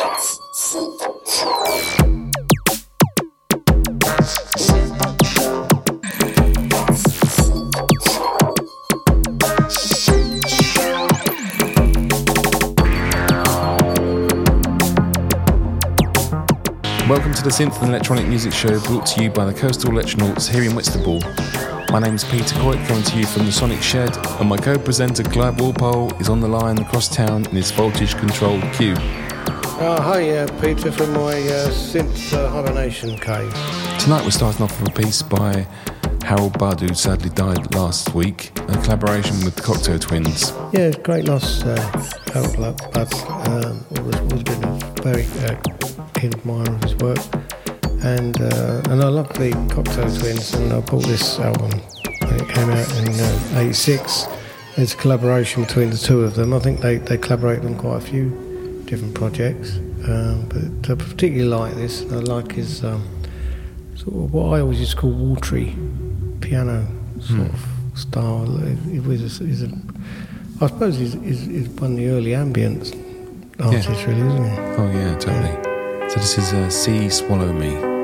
Welcome to the Synth and Electronic Music Show brought to you by the Coastal Electronauts here in Whitstable. My name is Peter Coit, coming to you from the Sonic Shed, and my co-presenter Clive Walpole is on the line across town in his voltage-controlled cube. Uh, hi, uh, Peter from my uh, synth uh, hibernation cave. Tonight we're starting off with a piece by Harold Budd, who sadly died last week, a collaboration with the Cocteau Twins. Yeah, great loss, uh, Harold Budd. Um, always, always been a very uh, keen admirer of his work. And uh, and I love the Cocteau Twins, and I bought this album when it came out in '86. it's a collaboration between the two of them. I think they, they collaborate on quite a few different projects, um, but I particularly like this. I like his um, sort of what I always used to call watery piano sort mm. of style. It, was is a, I suppose he's, he's, he's, one of the early ambient artists, yeah. really, isn't he? Oh yeah, totally. Yeah. So this is uh, "Sea Swallow Me."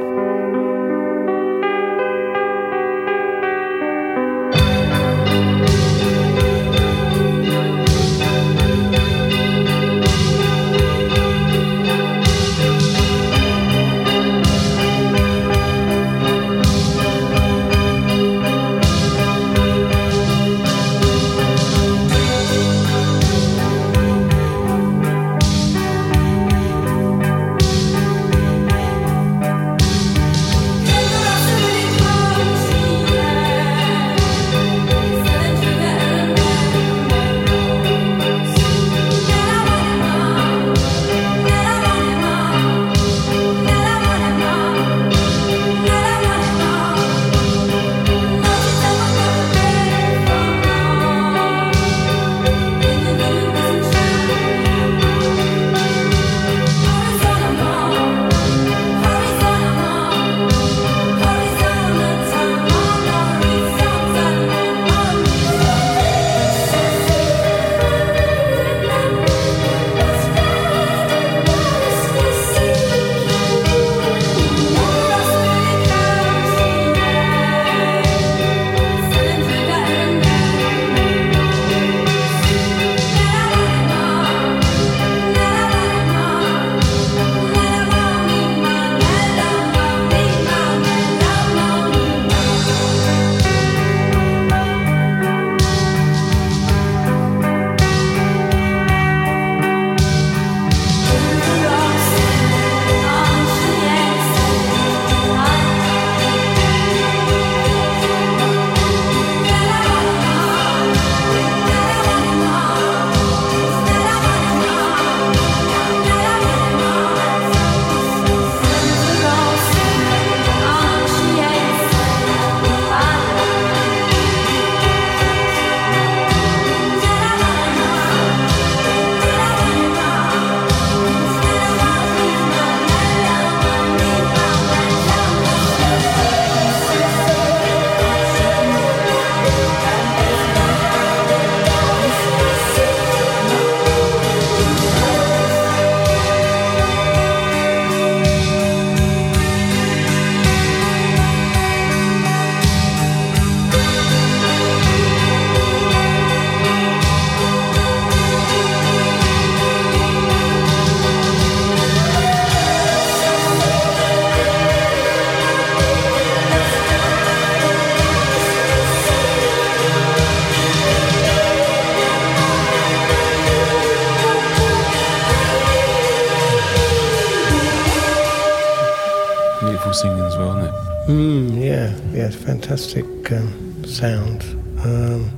Fantastic um, sound. Um,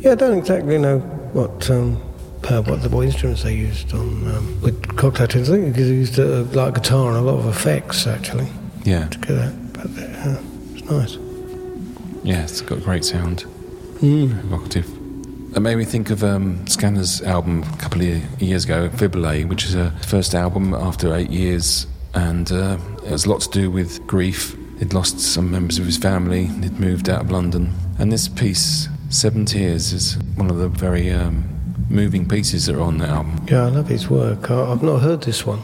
yeah, I don't exactly know what um, uh, what the what instruments they used on um, with Twins. I think they used a uh, like guitar and a lot of effects actually. Yeah. To get that, but uh, it's nice. Yeah, it's got a great sound. Mm. Evocative. It made me think of um, Scanner's album a couple of years ago, Fibrillate, which is a first album after eight years, and uh, it has a lot to do with grief He'd lost some members of his family, he'd moved out of London. And this piece, Seven Tears, is one of the very um, moving pieces that are on the album. Yeah, I love his work. I, have not heard this one.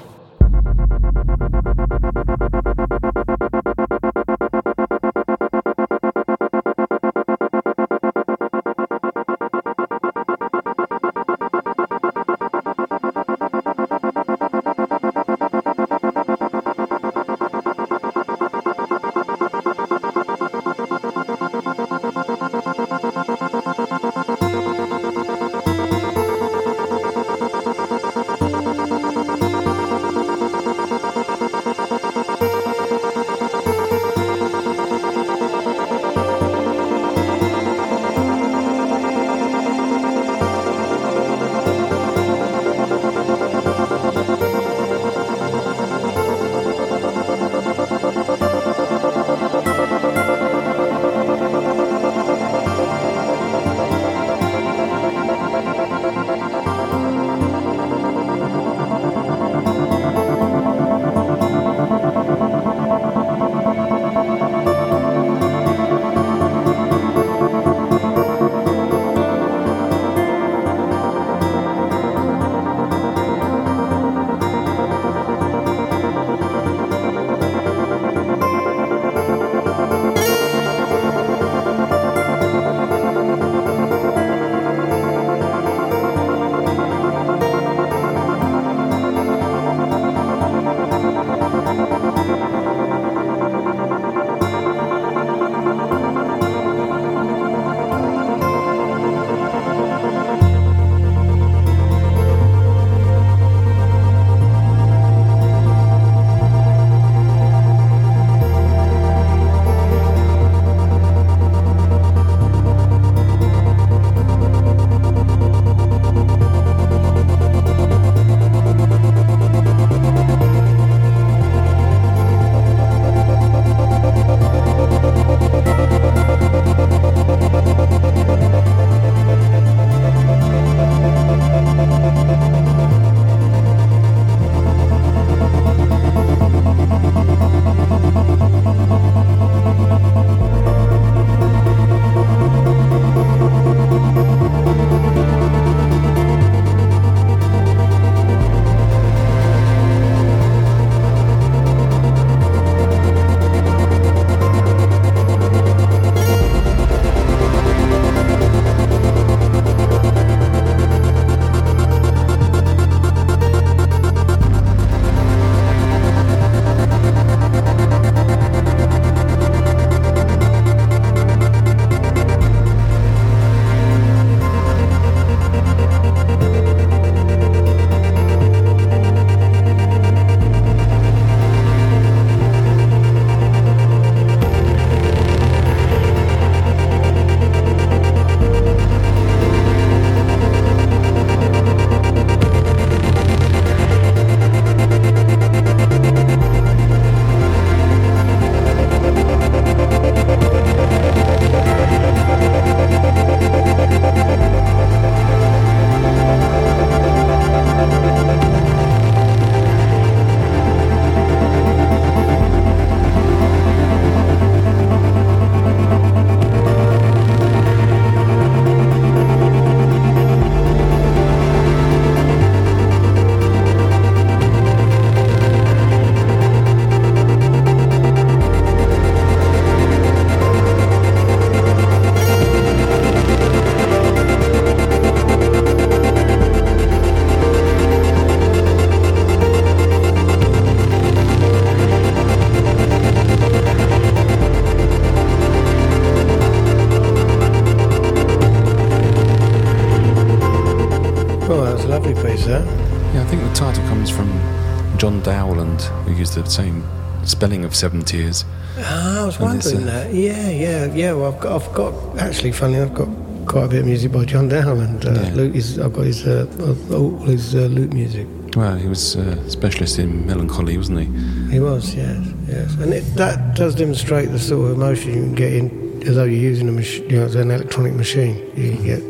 The same spelling of Seven Tears. Ah, I was wondering uh, that. Yeah, yeah, yeah. Well, I've got, I've got actually, funny, I've got quite a bit of music by John Dowland. Uh, Yeah. Luke is, I've got his uh, all his uh, lute music. Well, he was a specialist in melancholy, wasn't he? He was, yes, yes, and it, that does demonstrate the sort of emotion you can get in, as though you're using a mach- you know, an electronic machine. You can get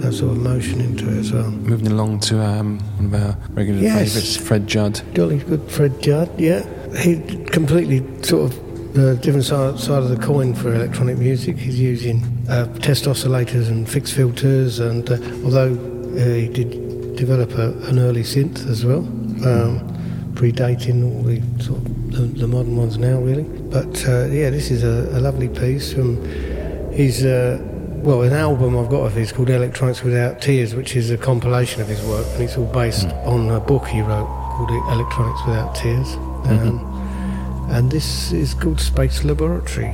that sort of emotion into it as well. Moving along to um, one of our regular Yes. favourites, Fred Judd. Jolly good Fred Judd, yeah. He completely sort of uh, different side, side of the coin for electronic music. He's using uh, test oscillators and fixed filters, and uh, although uh, he did develop a, an early synth as well, um, predating all the sort of the, the modern ones now, really. But uh, yeah, this is a, a lovely piece from his. Well, an album I've got of his called Electronics Without Tears, which is a compilation of his work, and it's all based on a book he wrote called Electronics Without Tears. Um, And this is called Space Laboratory.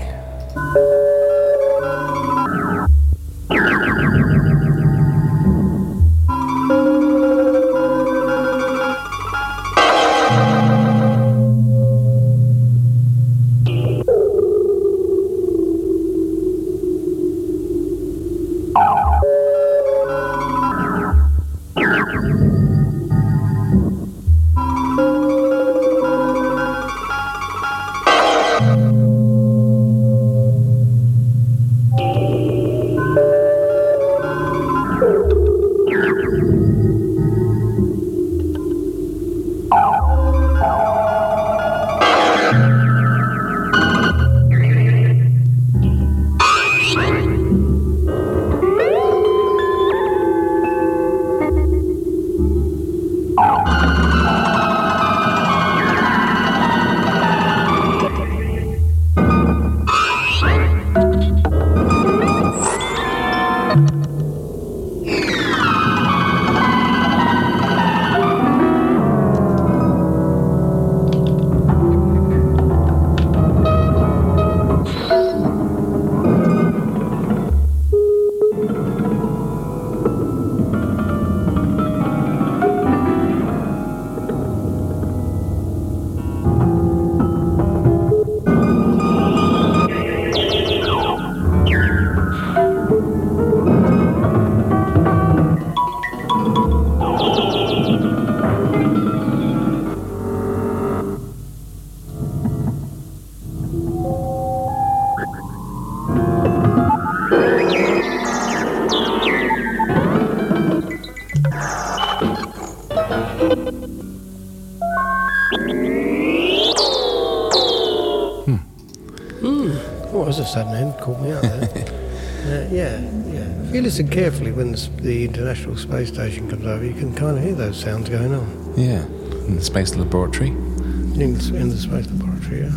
Sudden end? Caught me out there. uh, yeah, yeah. If you listen carefully when the, the International Space Station comes over, you can kind of hear those sounds going on Yeah, in the Space Laboratory. in, the- in the space laboratory. Yeah,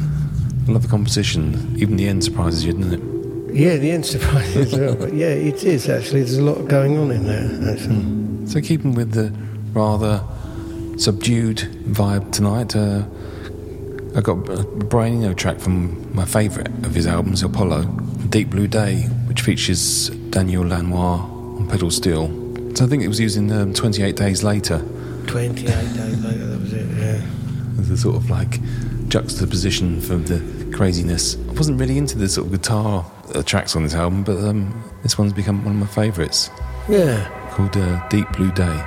I love the composition. Even the end surprises you, doesn't it? yeah the end surprise as well. But yeah, it is actually. There's a lot going on in there. Actually. So, keeping with the rather subdued vibe tonight, uh, I got a Brian Eno track from my favourite of his albums, Apollo, Deep Blue Day, which features Daniel Lanois on pedal steel. So I think it was used in um, 28 Days Later. 28 days later, that was it. Yeah. as a sort of like juxtaposition for the craziness. I wasn't really into the sort of guitar uh, tracks on this album, but um, this one's become one of my favourites, Yeah. called uh, Deep Blue Day.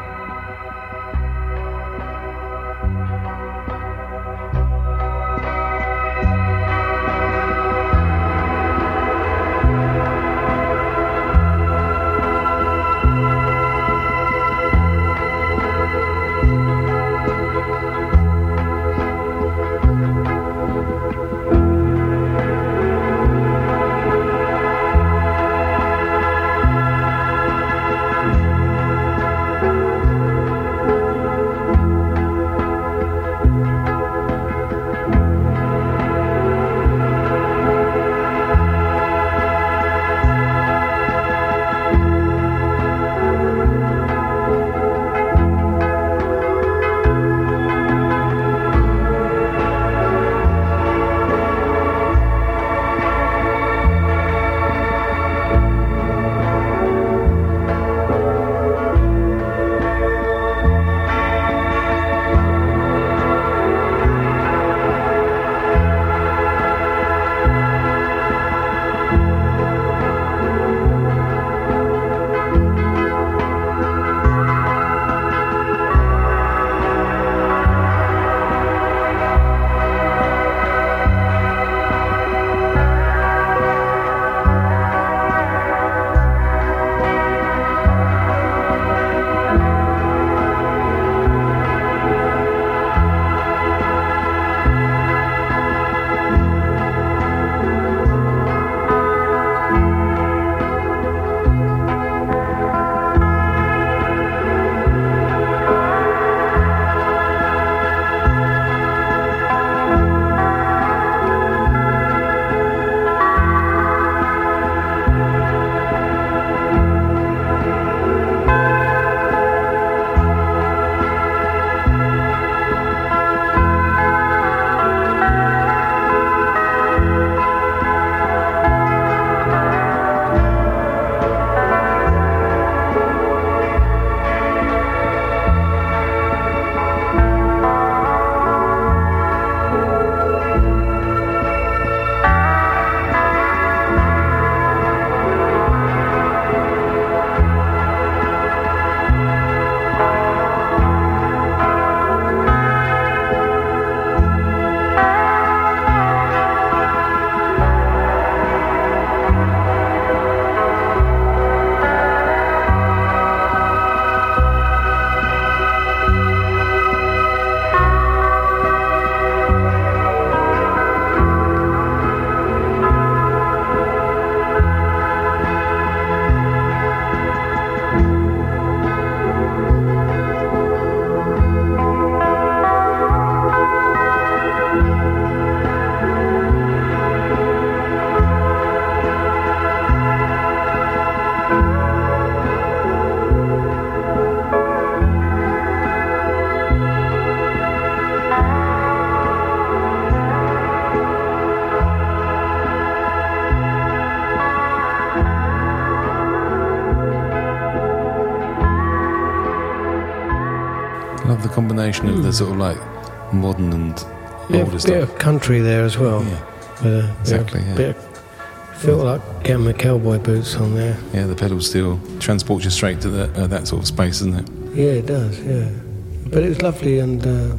Combination of the sort of like modern and Yeah, older bit stuff. of country there as well. Yeah, a, Exactly, Bit, yeah. of, bit of, felt like getting my cowboy boots on there. yeah. The pedal steel transports you straight to that uh, that sort of space, doesn't it? Yeah, it does. Yeah, but it was lovely and uh,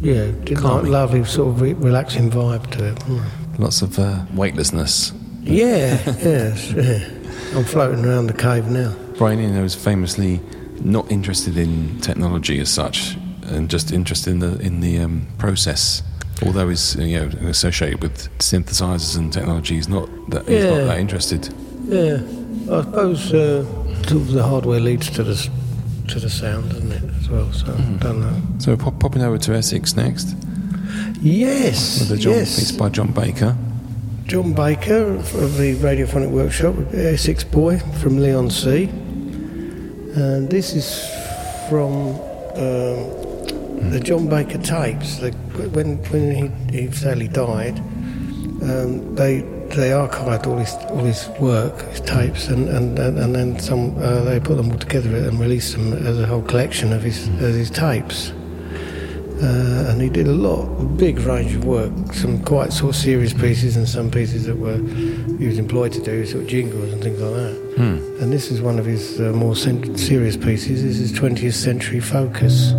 yeah, like lovely sort of re- relaxing vibe to it. Mm. Lots of uh, weightlessness. Yeah, yes, yeah. I'm floating around the cave now. Brian Eno was famously not interested in technology as such, and just interested in the in the um, process. Although he's you know associated with synthesizers and technology, he's not that he's Yeah. not that interested. Yeah, I suppose uh, the hardware leads to the to the sound, doesn't it, as well? So Mm-hmm. Don't know. So pop, popping over to Essex next Yes, with John yes. piece by John Baker. John Baker of the Radiophonic Workshop, Essex boy from Leigh-on-Sea. And this is from um, the John Baker tapes. The, when when he, he sadly died, um, they they archived all his all his work, his tapes, and and, and, and then some uh, they put them all together and released them as a whole collection of his of his tapes. Uh, and he did a lot, a big range of work, some quite sort of serious pieces and some pieces that were he was employed to do, sort of jingles and things like that. Hmm. And this is one of his uh, more cent- serious pieces. This is 20th Century Focus.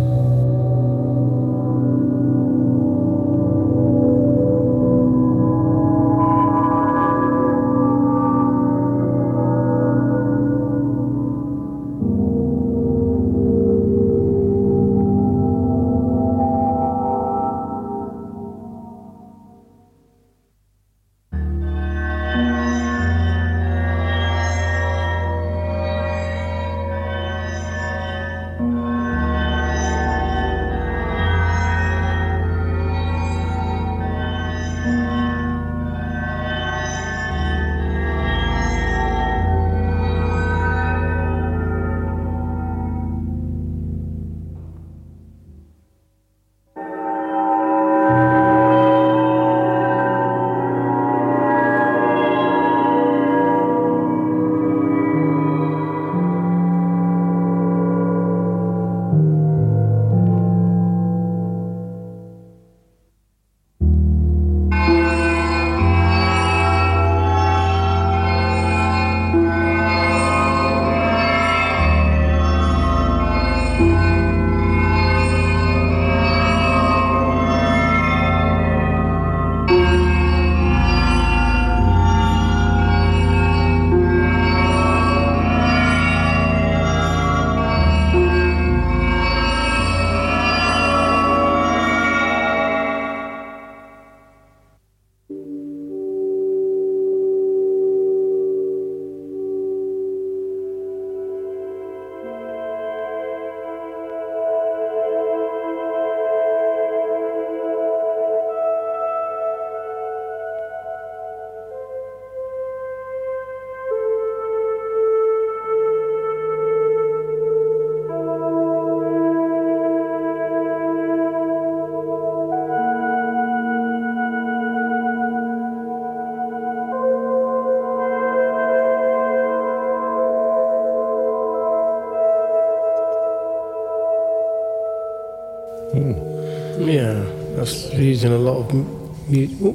Yeah, that's using a lot of mu-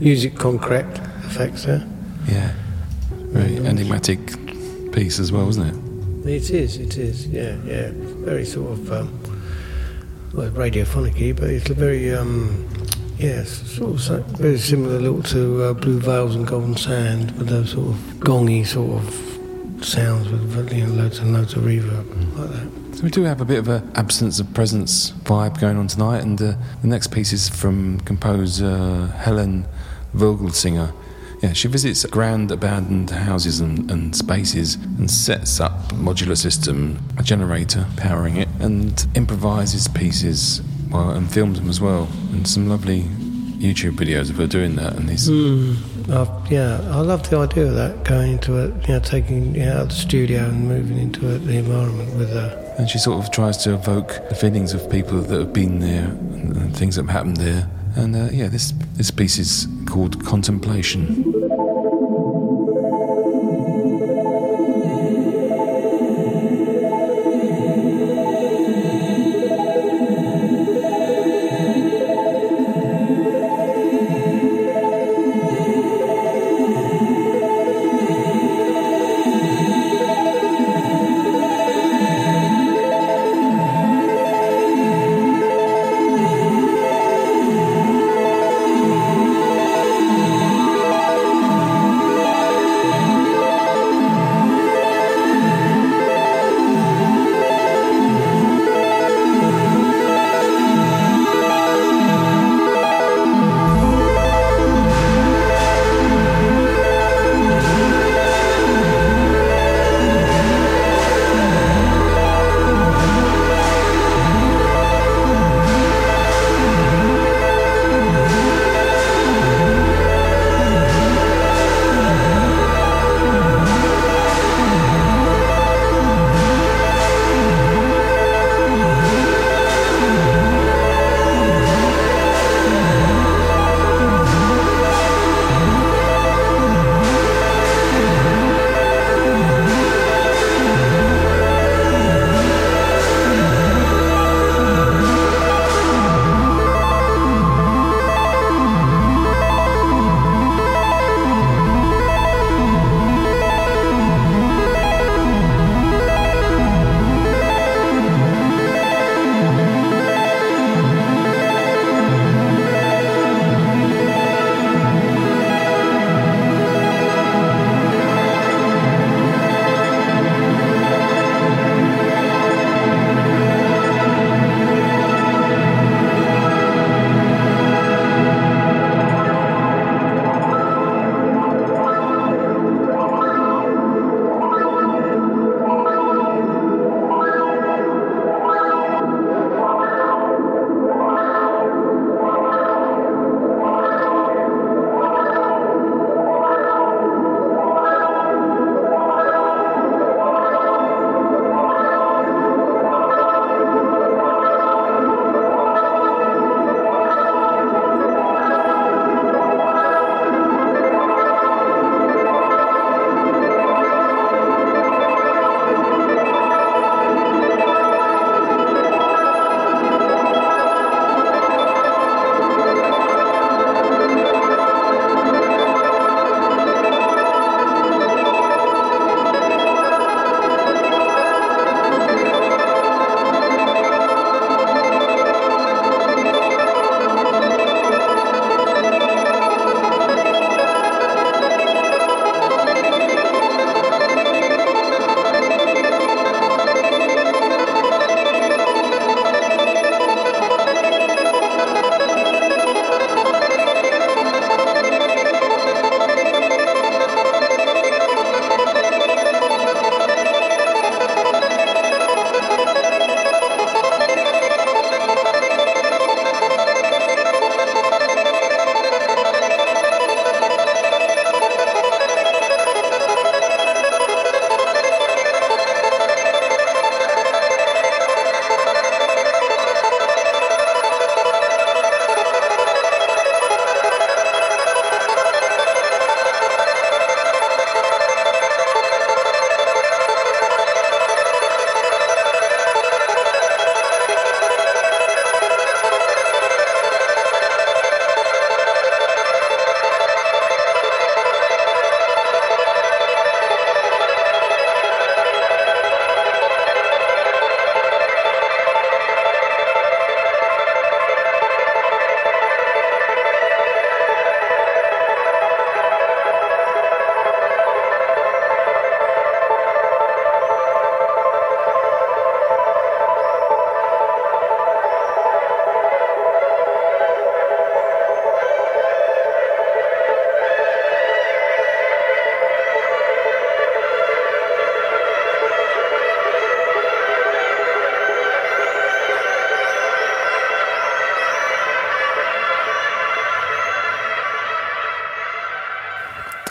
music concrete effects there. Yeah, very enigmatic piece as well, isn't it? It is, it is, yeah, yeah. Very sort of, um, well, radiophonic but it's a very, um, yeah, sort of very similar little to uh, Blue Veils and Golden Sand with those sort of gongy sort of sounds with you know, loads and loads of reverb. So we do have a bit of a absence of presence vibe going on tonight, and uh, the next piece is from composer Helen Vogelsinger. Yeah, she visits grand abandoned houses and, and spaces and sets up a modular system, a generator powering it, and improvises pieces well, and films them as well. And some lovely YouTube videos of her doing that. And these, Uh, yeah, I love the idea of that, going into it, you know, taking out of the studio and moving into it, the environment with her. and she sort of tries to evoke the feelings of people that have been there and, and things that have happened there. And uh, yeah, this this piece is called Contemplation.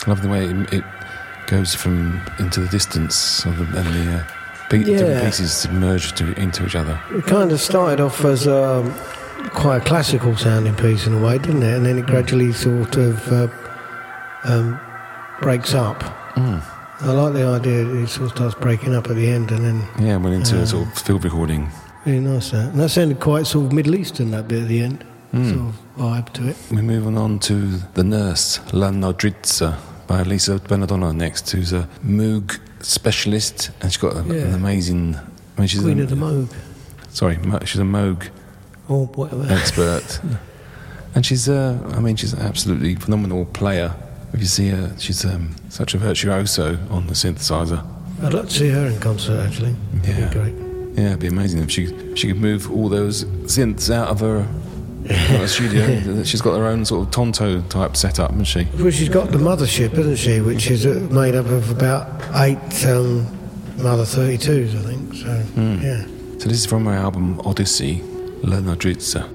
I love the way it, it goes from into the distance of the, and the uh, pe- Yeah. different pieces merge to, into each other. It kind of started off as um, quite a classical sounding piece in a way, didn't it? And then it gradually sort of uh, um, breaks up. Mm. I like the idea that it sort of starts breaking up at the end and then Yeah, went into Uh, a sort of field recording. really nice that. And that sounded quite sort of Middle Eastern, that bit at the end. Mm. Sort of vibe to it. We're moving on to The Nurse, La Nodrizza, by Lisa Bella Donna next, who's a Moog specialist, and she's got a, Yeah. an amazing. I mean, she's Queen a, of the Moog. Sorry, she's a Moog Or whatever. expert, and she's. Uh, I mean, she's an absolutely phenomenal player. If you see her, she's um, such a virtuoso on the synthesizer. I'd like to see her in concert actually. That'd Yeah. be great. Yeah, it'd be amazing if she she could move all those synths out of her, her studio. She's got her own sort of Tonto type setup, hasn't she? Well, she's got the mothership, hasn't she? Which is uh, made up of about eight um, Mother 32s, I think. So, Hmm. yeah. So this is from her album Odyssey, La Nodrizza.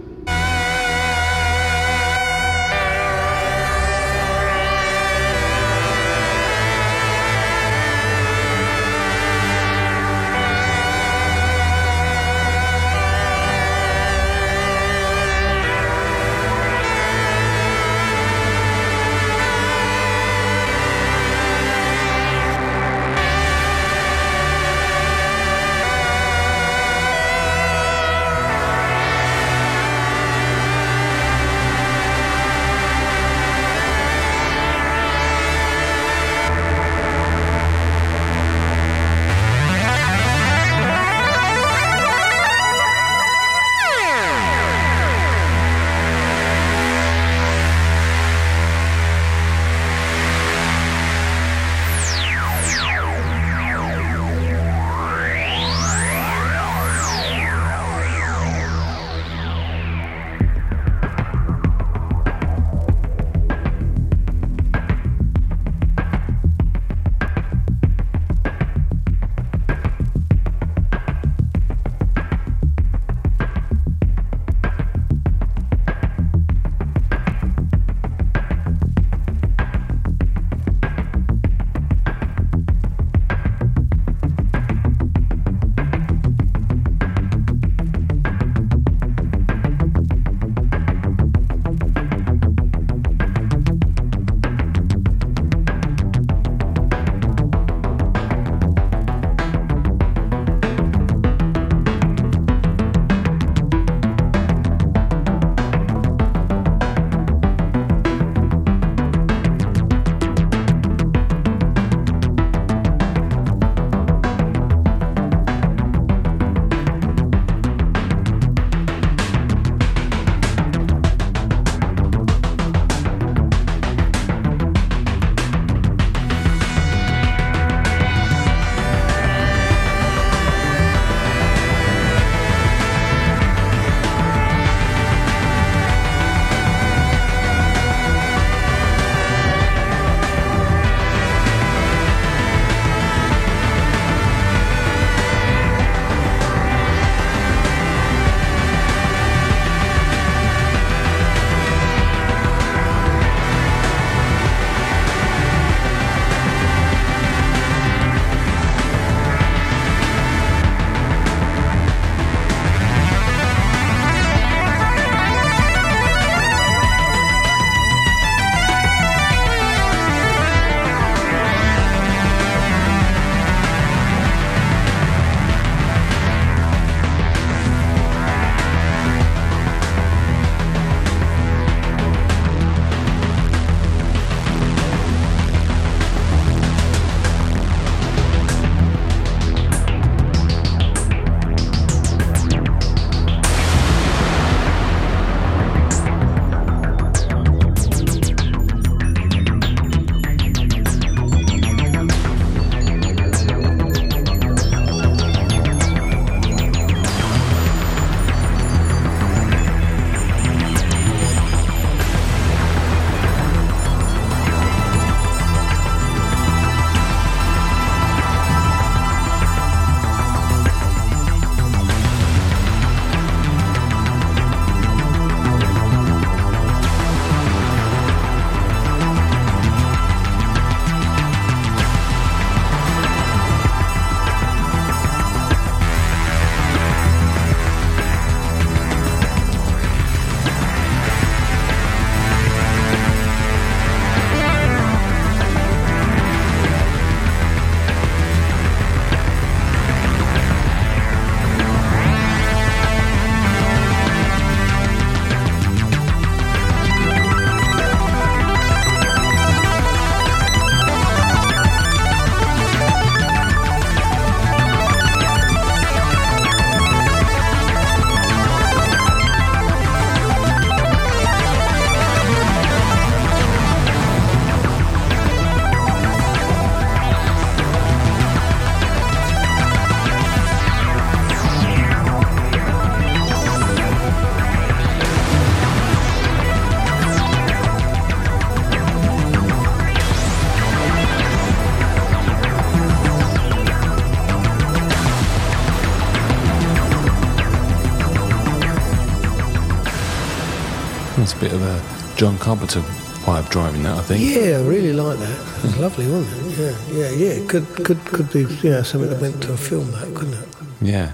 John Carpenter vibe driving that, I think. Yeah, I really like that. It was lovely, wasn't it? Yeah, yeah, yeah. Could could could be know something that went to a film, that couldn't it? Yeah.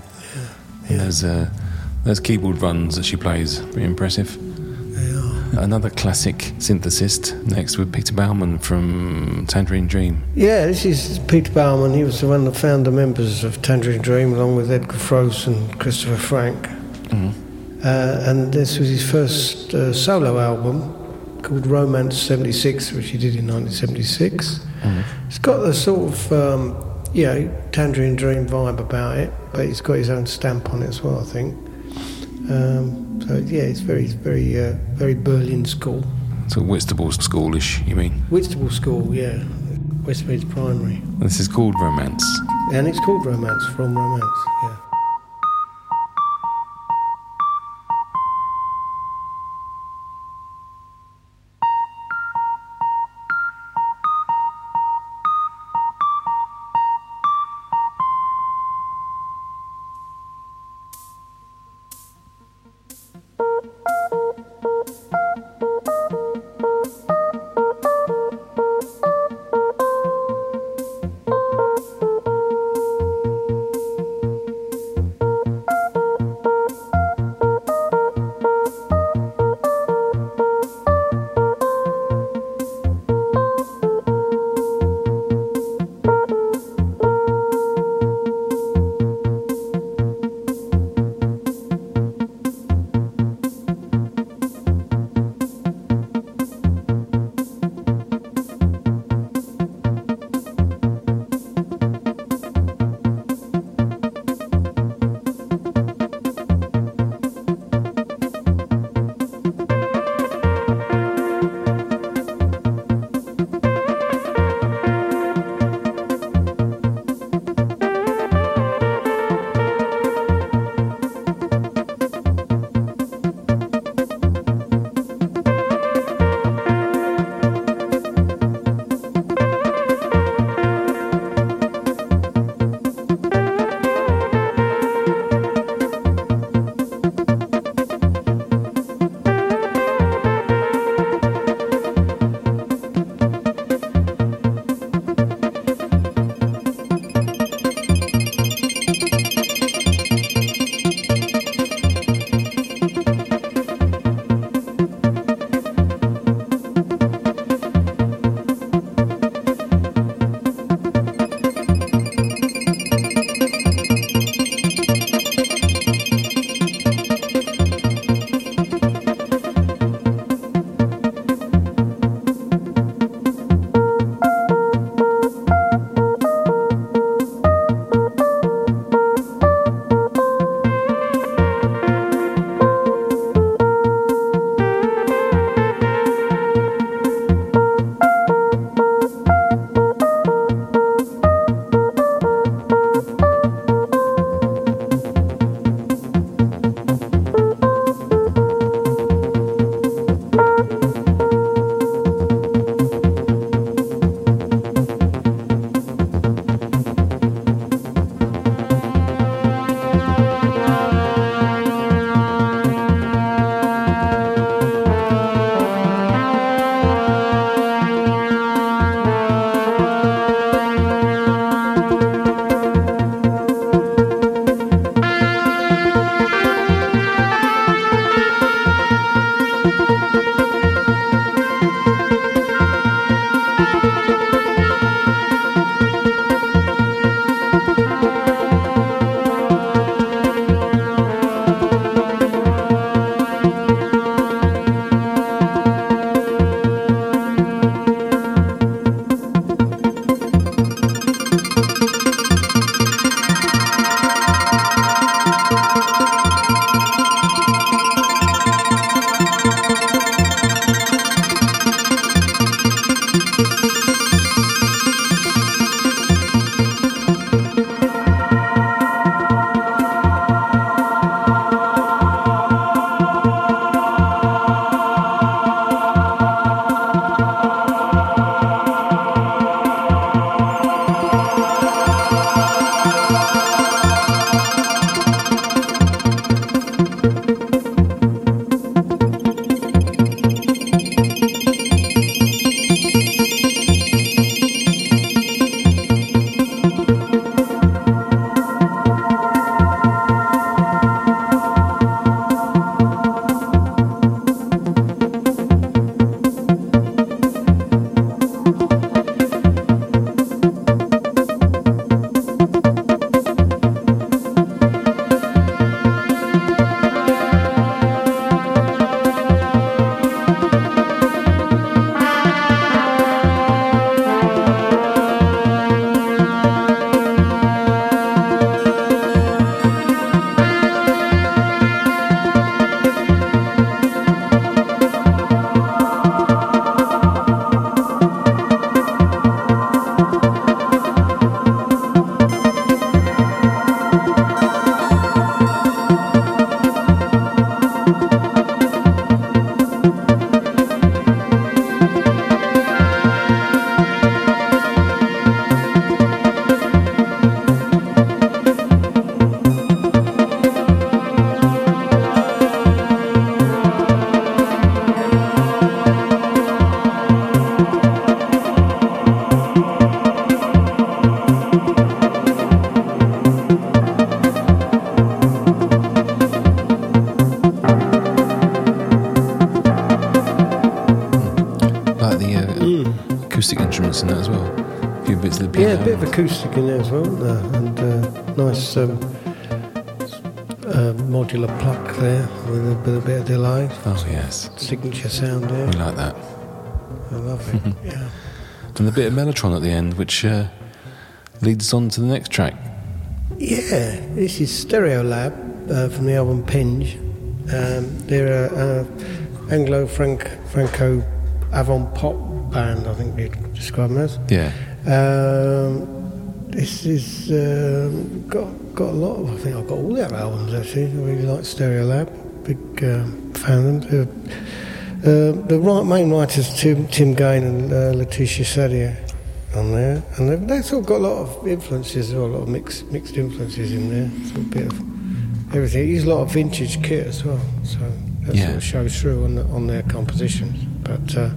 And There's uh, those keyboard runs that she plays, pretty impressive. They are. Another classic synthesist next with Peter Baumann from Tangerine Dream. Yeah, this is Peter Baumann. He was the one that found the members of Tangerine Dream, along with Edgar Froese and Christopher Franke. Mhm. Uh, and this was his first uh, solo album called Romance 76, which he did in 1976. It's got the sort of, um, you know, Tangerine Dream vibe about it, but he's got his own stamp on it as well, I think. Um, so, yeah, it's very, very, uh, very Berlin school. So Whitstable schoolish, you mean? Whitstable School, yeah. Westmeads Primary. This is called Romance. And it's called Romance, from Romance, yeah. Acoustic instruments in that as well. A few bits of the Yeah, a bit of acoustic in there as well, there? and uh, nice um, uh, modular pluck there with a, with a bit of delay. Oh yes, Signature sound there. we like that. I love it. yeah. And a bit of mellotron at the end, which uh, leads on to the next track. Yeah, this is Stereolab uh, from the album Pinge. Um, they're a, a Anglo Franco avant pop band, I think you'd describe them as. Yeah, Um, this is um, got got a lot of. I think I've got all their albums actually. I really like Stereolab. Big um, fan of them. Uh, the right, main writers Tim Tim Gane and uh, Laetitia Sadier on there, and they've, they've sort of got a lot of influences, or a lot of mixed mixed influences in there. Sort of bit of everything. They use a lot of vintage kit as well, so that Yeah. sort of shows through on the, on their compositions. But uh,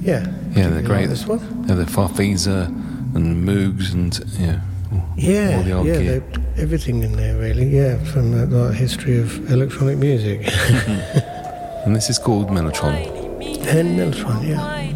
yeah, yeah, they're great. Like this one. Yeah, the Farfisa and Moogs and yeah, all, Yeah, all the old yeah, they- everything in there really. Yeah, from the like, history of electronic music And this is called Mellotron. and Mellotron. Yeah.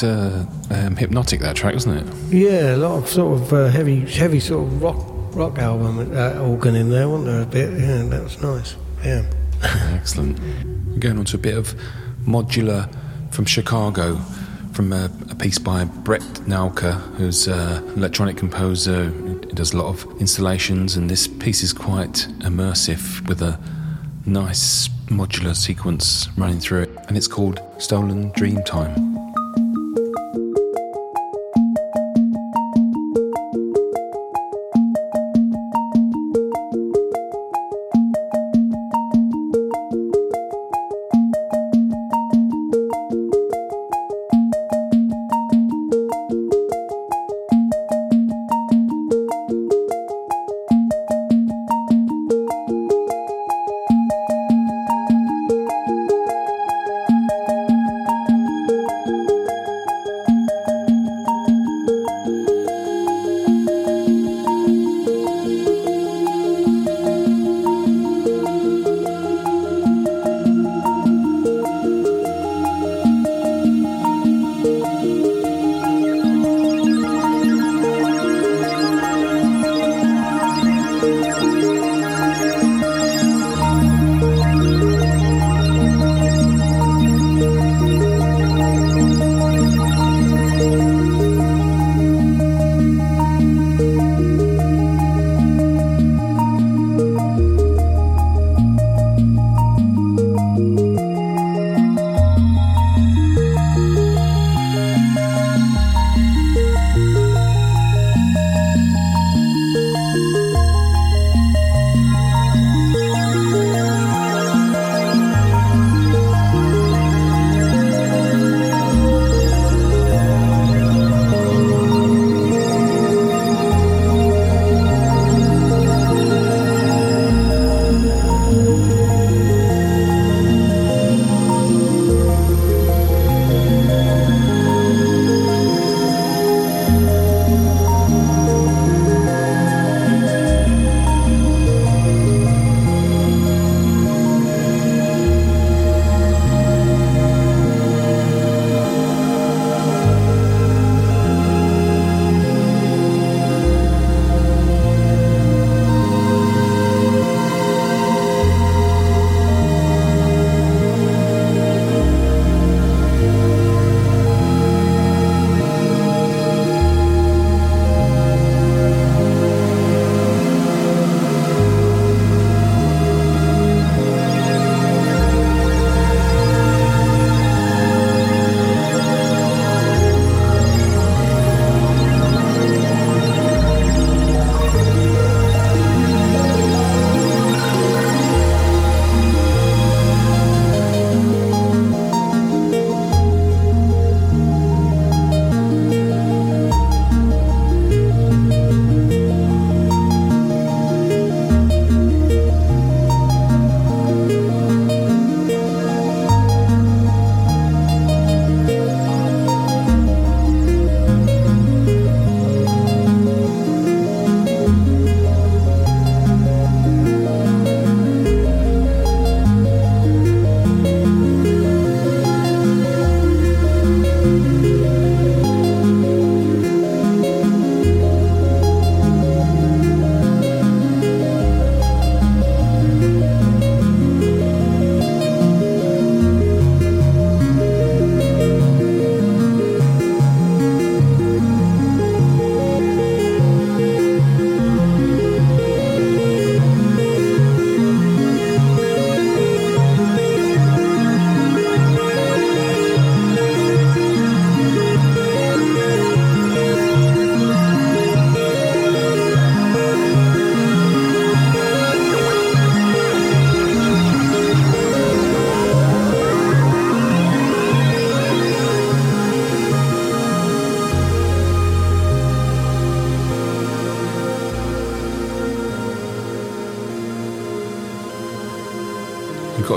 Quite uh, um, hypnotic that track, wasn't it? Yeah, a lot of sort of uh, heavy, heavy sort of rock rock album uh, organ in there, wasn't there? A bit. Yeah, that was nice. Yeah. Excellent. We're going on to a bit of modular from Chicago, from a, a piece by Brett Naucke, who's an electronic composer. He does a lot of installations, and this piece is quite immersive with a nice modular sequence running through it, and it's called Stolen Dream Time.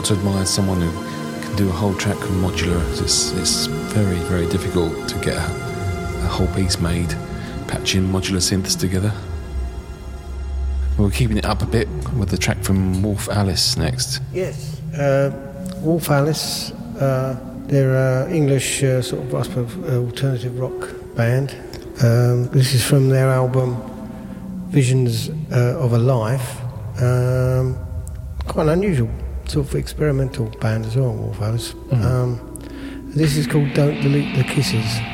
To admire someone who can do a whole track from modular. It's, it's very, very difficult to get a, a whole piece made, patching modular synths together. We're keeping it up a bit with the track from Wolf Alice next. Yes. Uh, Wolf Alice, uh, they're an English uh, sort of, I suppose, uh, alternative rock band. Um, this is from their album Visions uh, of a Life. Um, quite unusual sort of experimental band as well, Wolf Alice. Um, this is called Don't Delete the Kisses.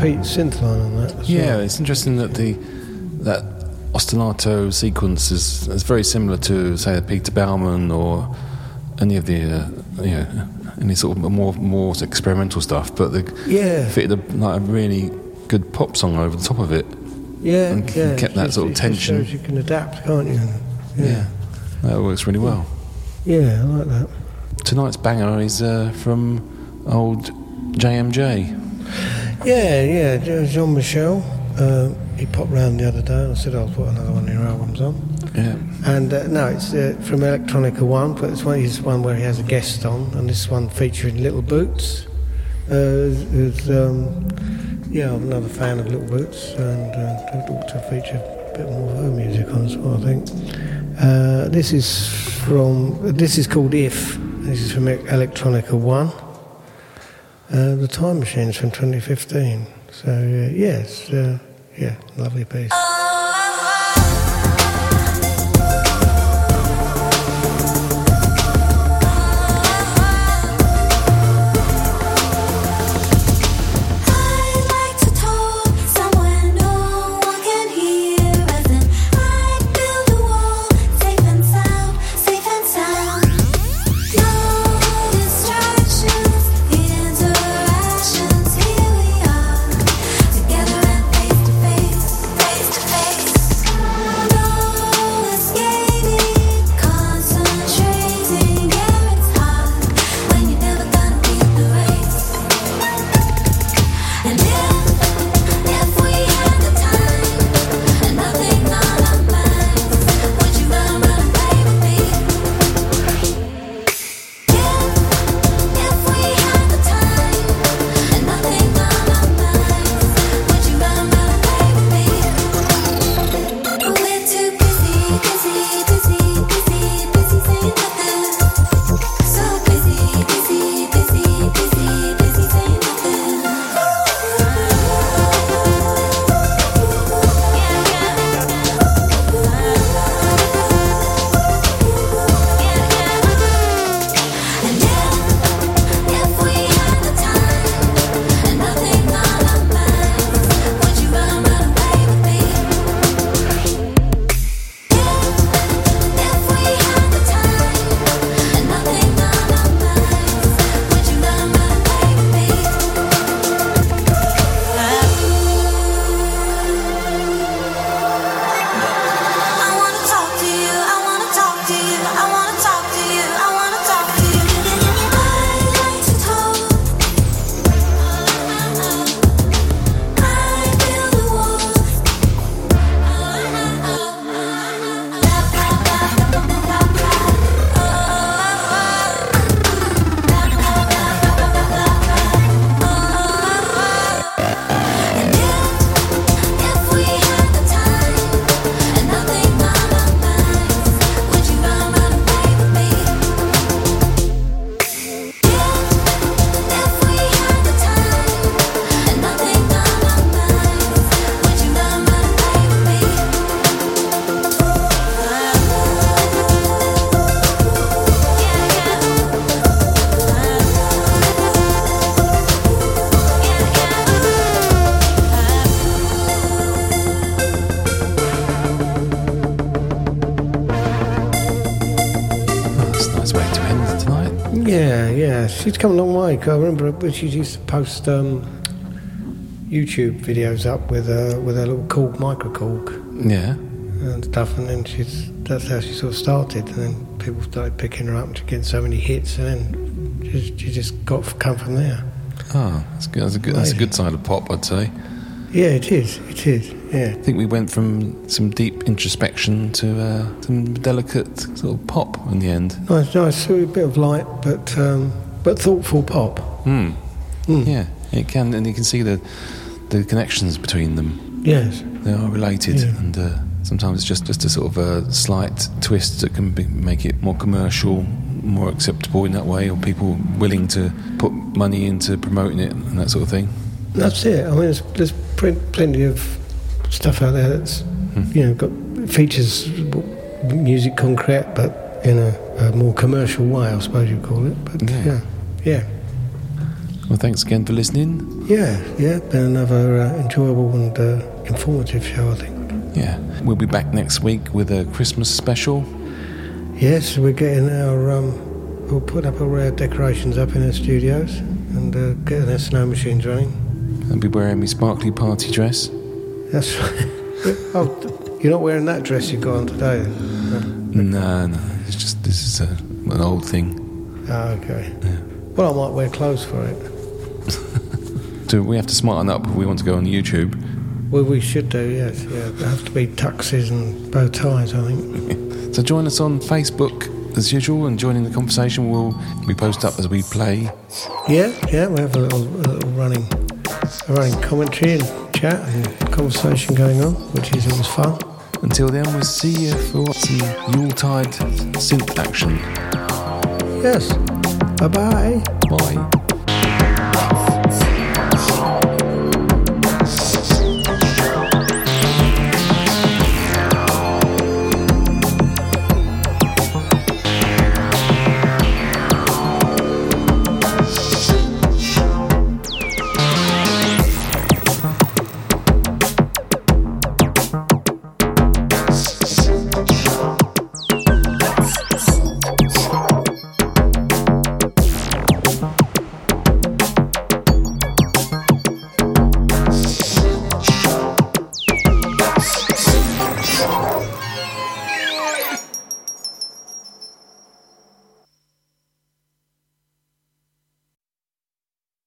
Pete synth line on that. Yeah, well. it's interesting that the that ostinato sequence is, is very similar to, say, Peter Baumann or any of the, uh, you know, any sort of more more experimental stuff. But they Yeah. fitted a, like a really good pop song over the top of it. Yeah, and yeah. kept that sort of tension. You can adapt, can't you? Yeah, that works really well. Yeah, I like that. Tonight's banger is uh, from old JMJ. Yeah, yeah. Jean Michel. Uh, he popped round the other day and I said I'll put another one of your albums on. Yeah, And uh, no, it's uh, from Electronica One, but it's one, it's one where he has a guest on, and this one featuring Little Boots. Uh, who's, um, yeah, I'm another fan of Little Boots, and uh, I'd to feature a bit more of her music on as well, I think. Uh, this is from, this is called If. This is from Electronica One. Uh, the Time Machine's from 2015. So, uh, yes, uh, yeah, lovely piece. She's come a long way. I remember when she used to post um, YouTube videos up with a with a little Korg micro Korg Yeah, and stuff, and then she's that's how she sort of started, and then people started picking her up, and she getting so many hits, and then she, she just got come from there. oh, that's good. That's a good, that's a good side of pop, I'd say. Yeah, it is. It is. Yeah. I think we went from some deep introspection to uh, some delicate sort of pop in the end. Nice, nice. A bit of light, but um, but thoughtful pop. Hmm. Yeah, it can, and you can see the the connections between them. Yes. They are related, Yeah. and uh, sometimes it's just just a sort of a slight twist that can be, make it more commercial, more acceptable in that way, or people willing to put money into promoting it and that sort of thing. That's it. I mean, there's, there's pl- plenty of stuff out there that's, you know, got features musique concrète, but in a, a more commercial way, I suppose you'd call it. But Yeah. yeah, yeah. Well, thanks again for listening. Yeah, yeah, been another uh, enjoyable and uh, informative show, I think. Yeah, we'll be back next week with a Christmas special. Yes, we're getting our. Um, we'll put up all our decorations up in our studios and uh, getting our snow machines running. I'll be wearing my sparkly party dress. That's right. oh, you're not wearing that dress you've got on today? No. No, no, it's just this is a, an old thing. Ah, okay. Well, I might wear clothes for it. So we have to smarten up if we want to go on YouTube. Well, we should do, yes. Yeah, there have to be tuxes and bow ties, I think. So join us on Facebook as usual and join in the conversation. We'll we post up as we play. Yeah, yeah, we have a little, a little running, a running commentary and chat and conversation going on, which is always fun. Until then, we'll see you for some Yuletide synth action. Yes. Bye bye. Bye.